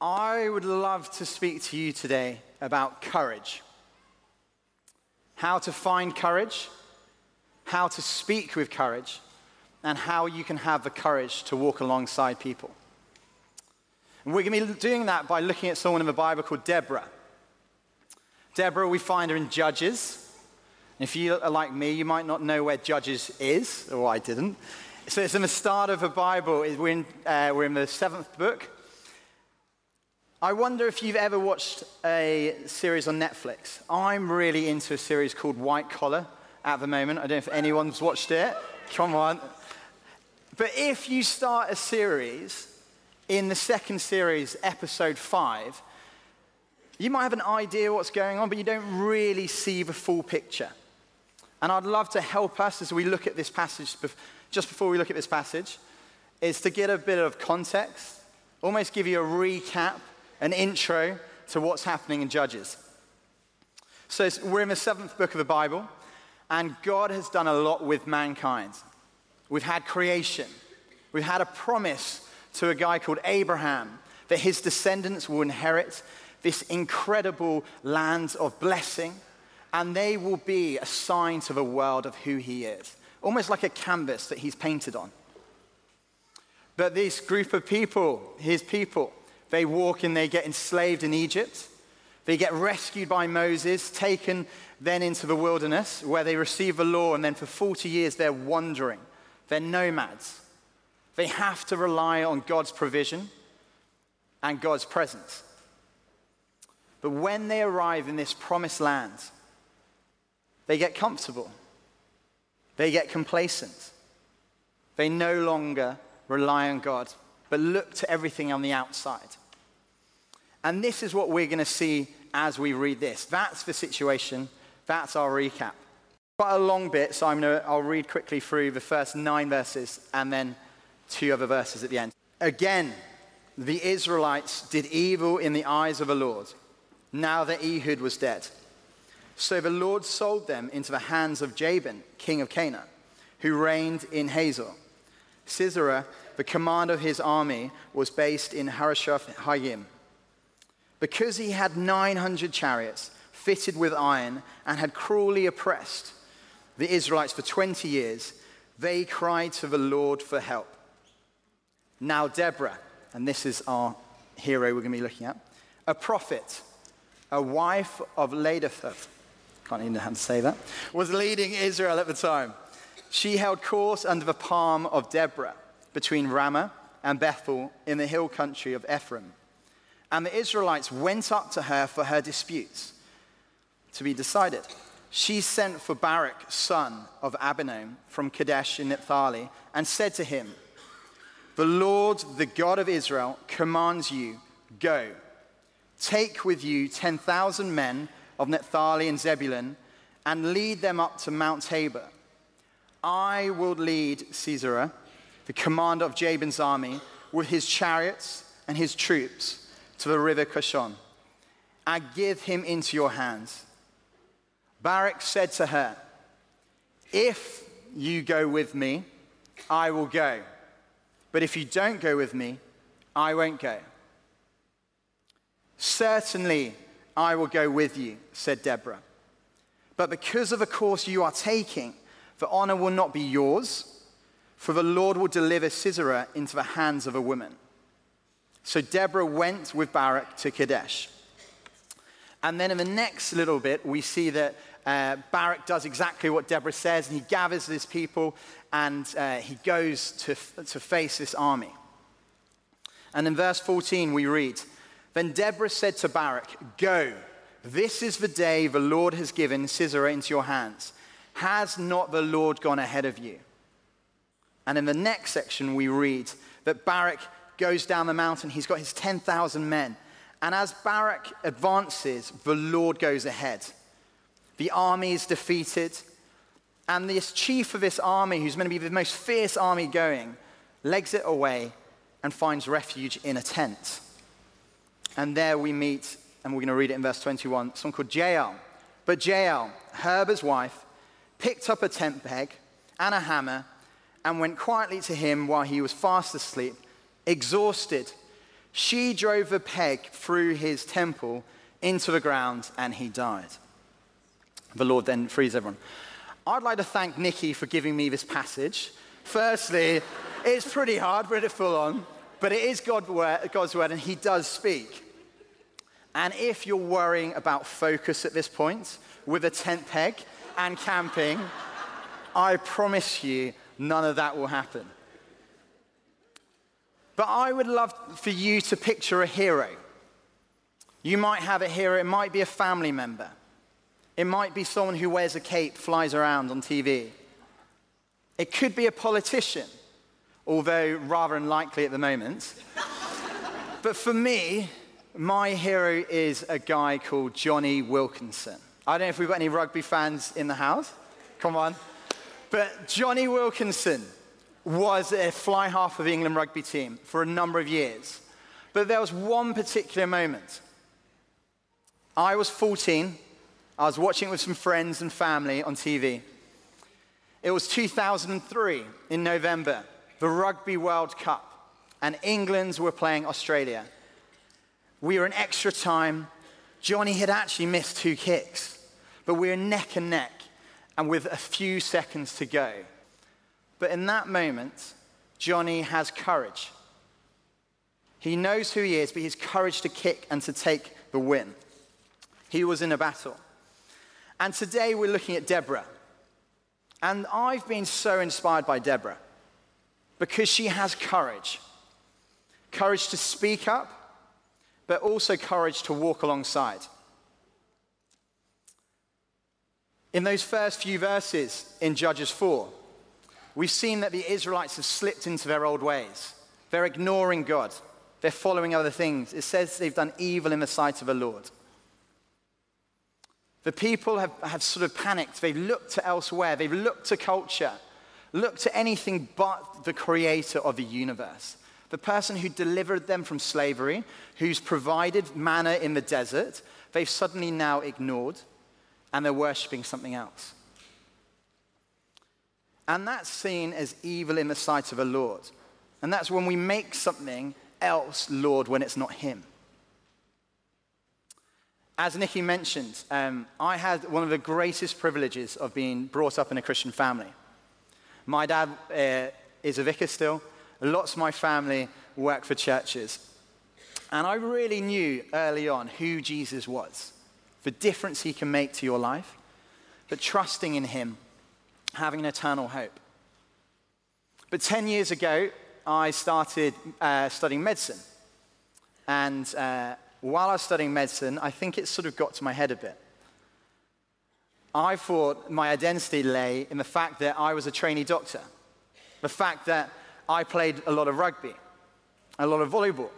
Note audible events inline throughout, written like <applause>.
I would love to speak to you today about courage. How to find courage, how to speak with courage, and how you can have the courage to walk alongside people. And we're going to be doing that by looking at someone in the Bible called Deborah. Deborah, we find her in Judges. If you are like me, you might not know where Judges is, or I didn't. So it's in the start of the Bible. We're in, uh, we're in the seventh book. I wonder if you've ever watched a series on Netflix. I'm really into a series called White Collar at the moment. I don't know if anyone's watched it. Come on. But if you start a series, in the second series, episode five, you might have an idea what's going on, but you don't really see the full picture. And I'd love to help us as we look at this passage, just before we look at this passage, is to get a bit of context, almost give you a recap, an intro to what's happening in Judges. So we're in the seventh book of the Bible, and God has done a lot with mankind. We've had creation, we've had a promise to a guy called Abraham that his descendants will inherit this incredible land of blessing and they will be a sign to the world of who he is, almost like a canvas that he's painted on. But this group of people, his people, they walk and they get enslaved in Egypt. They get rescued by Moses, taken then into the wilderness where they receive the law, and then for 40 years they're wandering. They're nomads. They have to rely on God's provision and God's presence. But when they arrive in this promised land, they get comfortable. They get complacent. They no longer rely on God, but look to everything on the outside. And this is what we're going to see as we read this. That's the situation. That's our recap. Quite a long bit, so I'm gonna, I'll read quickly through the first nine verses and then two other verses at the end. Again, the Israelites did evil in the eyes of the Lord, now that Ehud was dead. So the Lord sold them into the hands of Jabin, king of Canaan, who reigned in Hazor. Sisera, the commander of his army, was based in Harosheth Hayyim. Because he had 900 chariots fitted with iron and had cruelly oppressed the Israelites for 20 years, they cried to the Lord for help. Now, Deborah, and this is our hero we're going to be looking at, a prophet, a wife of Ladotheth, can't even know how to say that, was leading Israel at the time. She held course under the palm of Deborah between Ramah and Bethel in the hill country of Ephraim. And the Israelites went up to her for her disputes to be decided. She sent for Barak, son of Abinoam, from Kadesh in Naphtali, and said to him, The Lord, the God of Israel, commands you, Go, take with you 10,000 men of Naphtali and Zebulun and lead them up to Mount Tabor. I will lead Sisera, the commander of Jabin's army, with his chariots and his troops to the river Kishon. I give him into your hands. Barak said to her, If you go with me, I will go. But if you don't go with me, I won't go. Certainly, I will go with you, said Deborah. But because of the course you are taking, the honor will not be yours, for the Lord will deliver Sisera into the hands of a woman. So Deborah went with Barak to Kadesh. And then in the next little bit, we see that uh, Barak does exactly what Deborah says, and he gathers his people and uh, he goes to, to face this army. And in verse 14, we read, then Deborah said to Barak, Go, this is the day the Lord has given Sisera into your hands. Has not the Lord gone ahead of you? And in the next section, we read that Barak goes down the mountain. He's got his 10,000 men. And as Barak advances, the Lord goes ahead. The army is defeated. And this chief of this army, who's meant to be the most fierce army going, legs it away and finds refuge in a tent. And there we meet, and we're going to read it in verse 21, someone called Jael. But Jael, Heber's wife, picked up a tent peg and a hammer and went quietly to him while he was fast asleep, exhausted. She drove a peg through his temple into the ground and he died. The Lord then frees everyone. I'd like to thank Nikki for giving me this passage. Firstly, it's pretty hard, pretty full on, but it is God's word and he does speak. And if you're worrying about focus at this point with a tent peg and camping, I promise you none of that will happen. But I would love for you to picture a hero. You might have a hero, it might be a family member, it might be someone who wears a cape, flies around on TV. It could be a politician, although rather unlikely at the moment. <laughs> but for me, my hero is a guy called Jonny Wilkinson. I don't know if we've got any rugby fans in the house. Come on. But Jonny Wilkinson was a fly half of the England rugby team for a number of years. But there was one particular moment. I was 14. I was watching it with some friends and family on TV. It was 2003 in November, the Rugby World Cup, and England were playing Australia. We were in extra time. Jonny had actually missed two kicks, but we were neck and neck and with a few seconds to go. But in that moment, Jonny has courage. He knows who he is, but he's courage to kick and to take the win. He was in a battle. And today we're looking at Deborah. And I've been so inspired by Deborah because she has courage courage to speak up, but also courage to walk alongside. In those first few verses in Judges 4, we've seen that the Israelites have slipped into their old ways. They're ignoring God, they're following other things. It says they've done evil in the sight of the Lord. The people have, have sort of panicked. They've looked to elsewhere, they've looked to culture, looked to anything but the creator of the universe the person who delivered them from slavery, who's provided manna in the desert, they've suddenly now ignored and they're worshipping something else. And that's seen as evil in the sight of the Lord. And that's when we make something else Lord when it's not Him. As Nikki mentioned, um, I had one of the greatest privileges of being brought up in a Christian family. My dad uh, is a vicar still, Lots of my family work for churches. And I really knew early on who Jesus was, the difference he can make to your life, but trusting in him, having an eternal hope. But 10 years ago, I started uh, studying medicine. And uh, while I was studying medicine, I think it sort of got to my head a bit. I thought my identity lay in the fact that I was a trainee doctor, the fact that I played a lot of rugby, a lot of volleyball.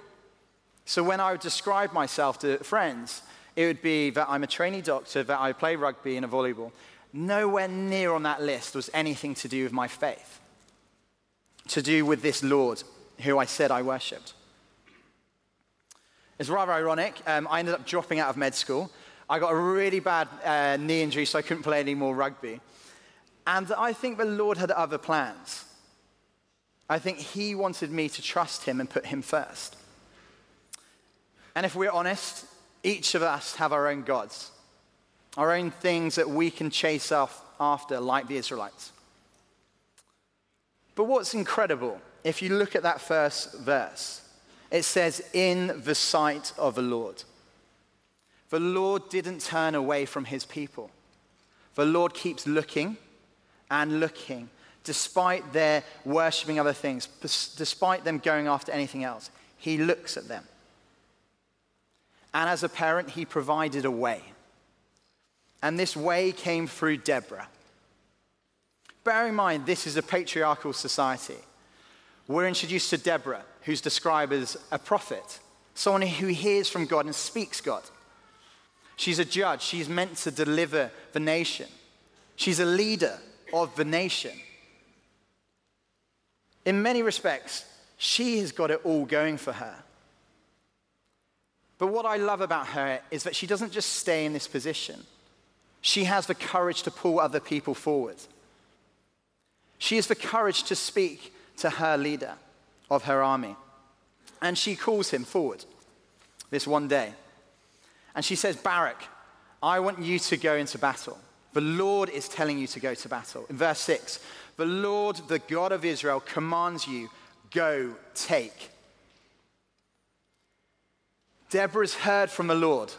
So when I would describe myself to friends, it would be that I'm a trainee doctor, that I play rugby and a volleyball. Nowhere near on that list was anything to do with my faith, to do with this Lord who I said I worshipped. It's rather ironic. Um, I ended up dropping out of med school. I got a really bad uh, knee injury, so I couldn't play any more rugby. And I think the Lord had other plans. I think he wanted me to trust him and put him first. And if we're honest, each of us have our own gods, our own things that we can chase off after, like the Israelites. But what's incredible, if you look at that first verse, it says, in the sight of the Lord. The Lord didn't turn away from his people. The Lord keeps looking and looking despite their worshipping other things, despite them going after anything else. He looks at them. And as a parent, he provided a way. And this way came through Deborah. Bear in mind, this is a patriarchal society. We're introduced to Deborah, who's described as a prophet, someone who hears from God and speaks God. She's a judge. She's meant to deliver the nation. She's a leader of the nation. In many respects, she has got it all going for her. But what I love about her is that she doesn't just stay in this position, she has the courage to pull other people forward. She has the courage to speak to her leader of her army. And she calls him forward this one day. And she says, Barak, I want you to go into battle. The Lord is telling you to go to battle. In verse 6, the Lord, the God of Israel, commands you, go take. Deborah's heard from the Lord.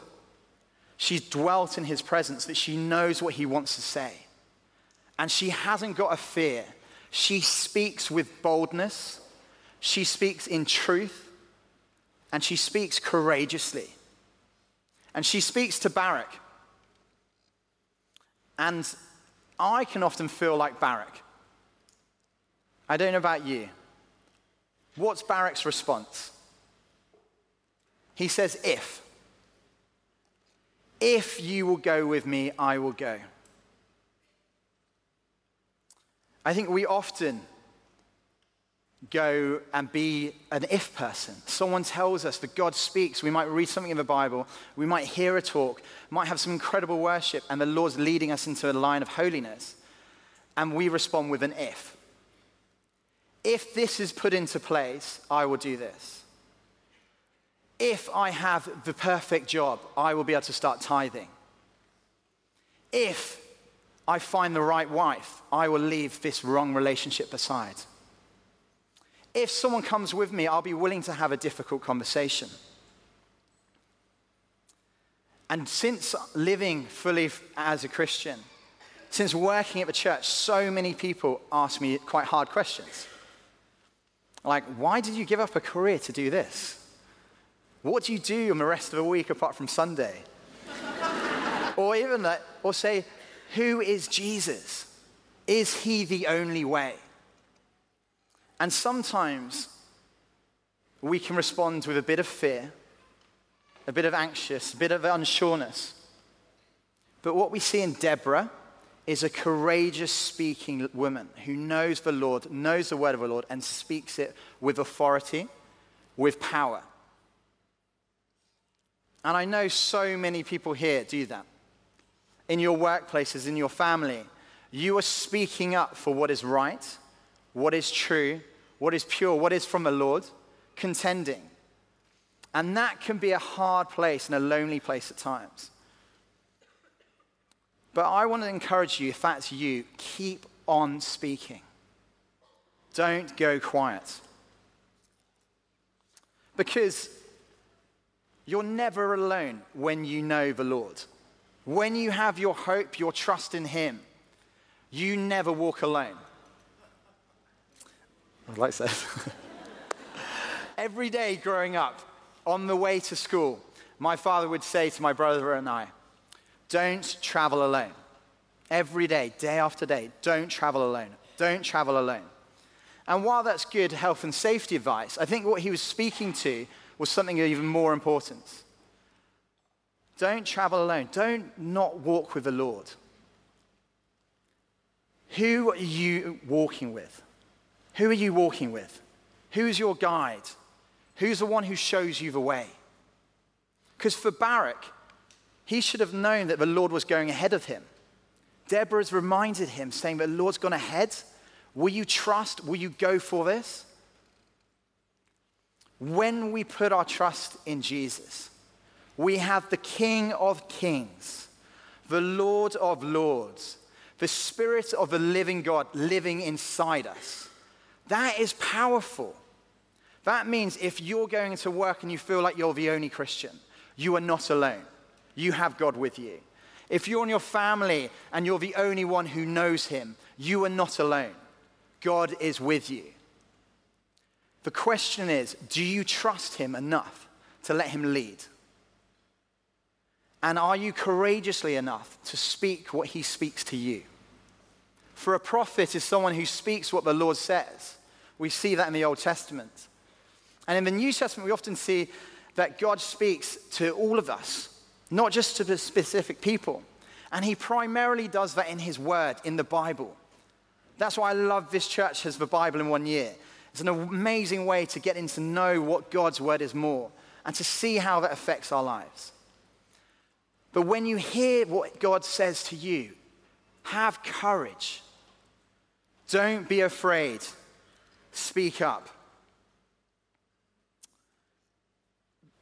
She's dwelt in his presence, that she knows what he wants to say. And she hasn't got a fear. She speaks with boldness, she speaks in truth, and she speaks courageously. And she speaks to Barak. And I can often feel like Barak. I don't know about you. What's Barak's response? He says, If. If you will go with me, I will go. I think we often go and be an if person. Someone tells us that God speaks. We might read something in the Bible. We might hear a talk, might have some incredible worship, and the Lord's leading us into a line of holiness. And we respond with an if. If this is put into place, I will do this. If I have the perfect job, I will be able to start tithing. If I find the right wife, I will leave this wrong relationship aside. If someone comes with me, I'll be willing to have a difficult conversation. And since living fully as a Christian, since working at the church, so many people ask me quite hard questions. Like, why did you give up a career to do this? What do you do on the rest of the week apart from Sunday? <laughs> or even that, or say, who is Jesus? Is he the only way? And sometimes we can respond with a bit of fear, a bit of anxious, a bit of unsureness. But what we see in Deborah is a courageous speaking woman who knows the Lord, knows the word of the Lord, and speaks it with authority, with power. And I know so many people here do that. In your workplaces, in your family, you are speaking up for what is right, what is true, what is pure, what is from the Lord, contending. And that can be a hard place and a lonely place at times. But I want to encourage you, if that's you, keep on speaking. Don't go quiet. Because you're never alone when you know the Lord. When you have your hope, your trust in Him, you never walk alone. I'd like say. <laughs> Every day growing up, on the way to school, my father would say to my brother and I, Don't travel alone. Every day, day after day, don't travel alone. Don't travel alone. And while that's good health and safety advice, I think what he was speaking to was something even more important. Don't travel alone. Don't not walk with the Lord. Who are you walking with? Who are you walking with? Who's your guide? Who's the one who shows you the way? Because for Barak, he should have known that the Lord was going ahead of him. Deborah's reminded him, saying that the Lord's gone ahead. Will you trust? Will you go for this? When we put our trust in Jesus, we have the King of Kings, the Lord of Lords, the Spirit of the living God living inside us. That is powerful. That means if you're going to work and you feel like you're the only Christian, you are not alone. You have God with you. If you're in your family and you're the only one who knows Him, you are not alone. God is with you. The question is do you trust Him enough to let Him lead? And are you courageously enough to speak what He speaks to you? For a prophet is someone who speaks what the Lord says. We see that in the Old Testament. And in the New Testament, we often see that God speaks to all of us, not just to the specific people. And he primarily does that in his word, in the Bible. That's why I love this church has the Bible in one year. It's an amazing way to get in to know what God's word is more and to see how that affects our lives. But when you hear what God says to you, have courage. Don't be afraid. Speak up.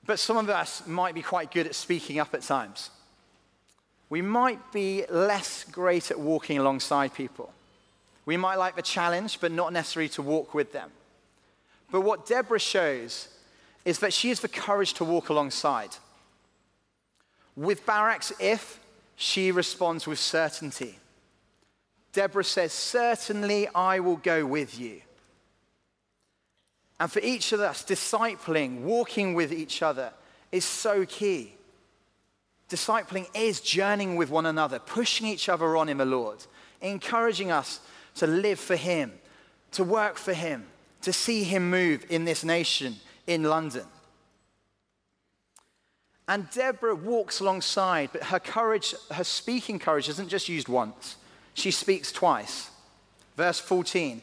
But some of us might be quite good at speaking up at times. We might be less great at walking alongside people. We might like the challenge, but not necessarily to walk with them. But what Deborah shows is that she has the courage to walk alongside. With Barak's if, she responds with certainty. Deborah says, Certainly I will go with you. And for each of us, discipling, walking with each other is so key. Discipling is journeying with one another, pushing each other on in the Lord, encouraging us to live for Him, to work for Him, to see Him move in this nation, in London. And Deborah walks alongside, but her courage, her speaking courage, isn't just used once. She speaks twice. Verse 14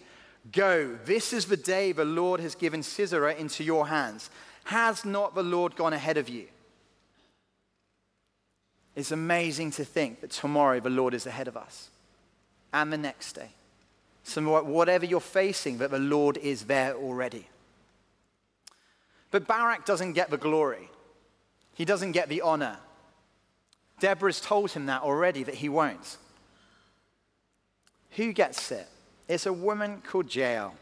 Go, this is the day the Lord has given Sisera into your hands. Has not the Lord gone ahead of you? It's amazing to think that tomorrow the Lord is ahead of us and the next day. So, whatever you're facing, that the Lord is there already. But Barak doesn't get the glory, he doesn't get the honor. Deborah's told him that already, that he won't. Who gets it? It's a woman called Jael.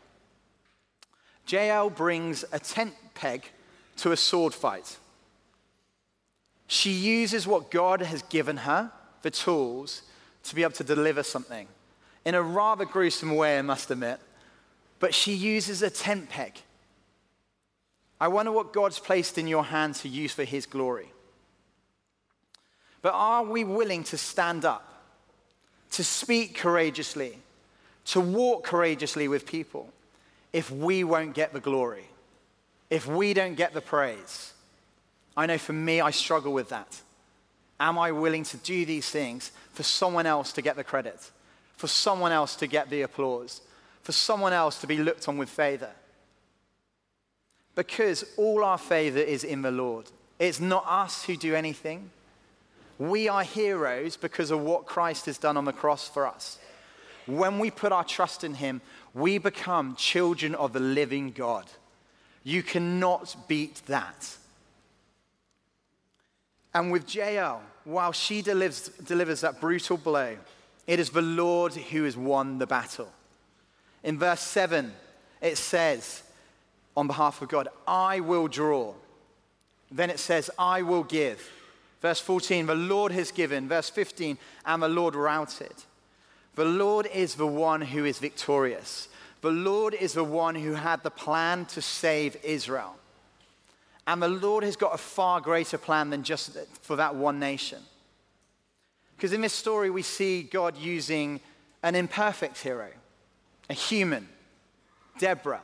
Jael brings a tent peg to a sword fight. She uses what God has given her, the tools, to be able to deliver something. In a rather gruesome way, I must admit. But she uses a tent peg. I wonder what God's placed in your hand to use for his glory. But are we willing to stand up, to speak courageously, to walk courageously with people if we won't get the glory, if we don't get the praise. I know for me, I struggle with that. Am I willing to do these things for someone else to get the credit, for someone else to get the applause, for someone else to be looked on with favor? Because all our favor is in the Lord. It's not us who do anything. We are heroes because of what Christ has done on the cross for us. When we put our trust in Him, we become children of the living God. You cannot beat that. And with Jael, while she delivers, delivers that brutal blow, it is the Lord who has won the battle. In verse 7, it says, on behalf of God, I will draw. Then it says, I will give. Verse 14, the Lord has given. Verse 15, and the Lord routed. The Lord is the one who is victorious. The Lord is the one who had the plan to save Israel. And the Lord has got a far greater plan than just for that one nation. Because in this story, we see God using an imperfect hero, a human, Deborah.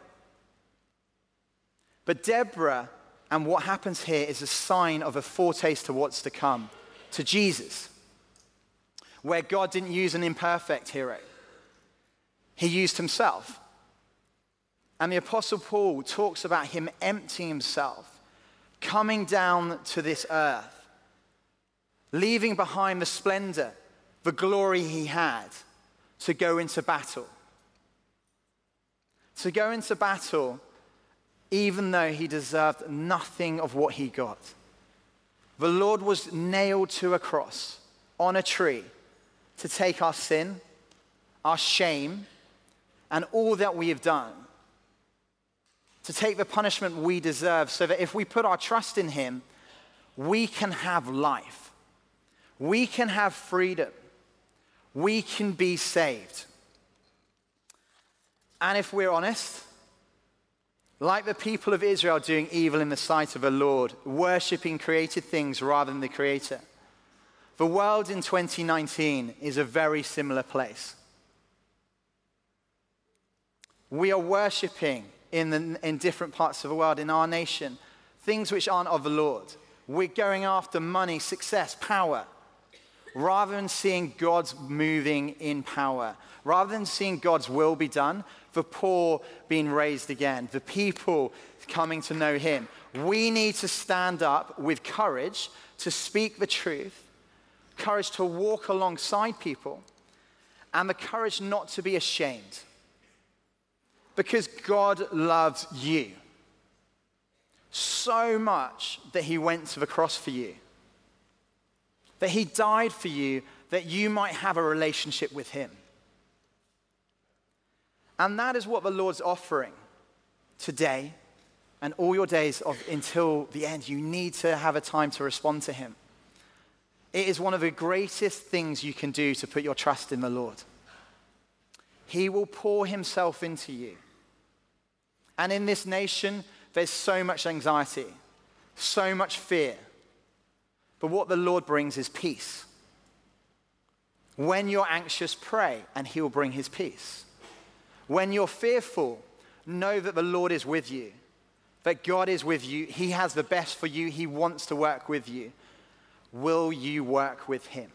But Deborah and what happens here is a sign of a foretaste to what's to come, to Jesus where God didn't use an imperfect hero, he used himself. And the Apostle Paul talks about him emptying himself, coming down to this earth, leaving behind the splendor, the glory he had to go into battle. To go into battle, even though he deserved nothing of what he got. The Lord was nailed to a cross on a tree to take our sin, our shame, and all that we have done, to take the punishment we deserve, so that if we put our trust in Him, we can have life, we can have freedom, we can be saved. And if we're honest, like the people of Israel doing evil in the sight of the Lord, worshipping created things rather than the Creator, the world in 2019 is a very similar place. We are worshipping in, the, in different parts of the world, in our nation, things which aren't of the Lord. We're going after money, success, power, rather than seeing God's moving in power, rather than seeing God's will be done, the poor being raised again, the people coming to know Him. We need to stand up with courage to speak the truth courage to walk alongside people, and the courage not to be ashamed. Because God loves you. so much that he went to the cross for you. That he died for you that you might have a relationship with him. And that is what the Lord's offering today and all your days of, until the end. You need to have a time to respond to him. It is one of the greatest things you can do to put your trust in the Lord. He will pour himself into you. And in this nation, there's so much anxiety, so much fear. But what the Lord brings is peace. When you're anxious, pray, and He will bring His peace. When you're fearful, know that the Lord is with you, that God is with you. He has the best for you, He wants to work with you. Will you work with Him?